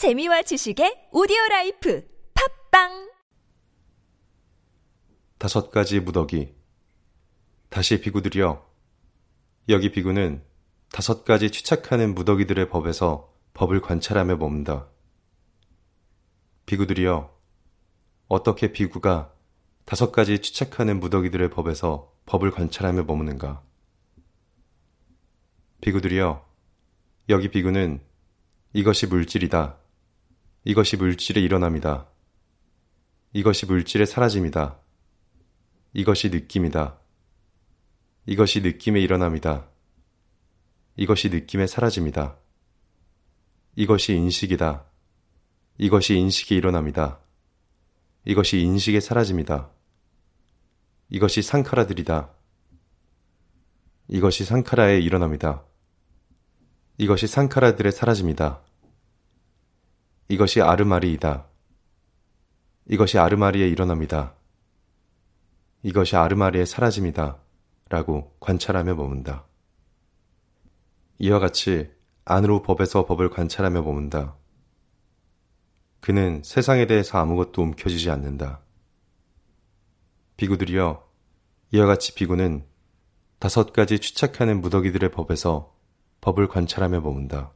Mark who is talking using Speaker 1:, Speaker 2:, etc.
Speaker 1: 재미와 지식의 오디오 life 팟빵
Speaker 2: 다섯 가지 무더기. 다시 비구들이여. 여기 비구는 다섯 가지 취착하는 무더기들의 법에서 법을 관찰하며 머문다. 비구들이여. 어떻게 비구가 다섯 가지 취착하는 무더기들의 법에서 법을 관찰하며 머무는가? 비구들이여. 여기 비구는 이것이 물질이다. 이것이 물질의 일어남이다. 이것이 물질의 사라짐이다. 이것이 느낌이다. 이것이 느낌의 일어남이다. 이것이 느낌의 사라짐이다. 이것이 인식이다. 이것이 인식의 일어남이다. 이것이 인식의 사라짐이다. 이것이 상카라들이다. 이것이 상카라의 일어남이다. 이것이 상카라들의 사라짐이다. 이것이 아르마리이다. 이것이 아르마리의 일어남이다. 이것이 아르마리의 사라짐이다. 라고 관찰하며 머문다. 이와 같이 안으로 법에서 법을 관찰하며 머문다. 그는 세상에 대해서 아무것도 움켜쥐지 않는다. 비구들이여, 이와 같이 비구는 다섯 가지 취착하는 무더기들의 법에서 법을 관찰하며 머문다.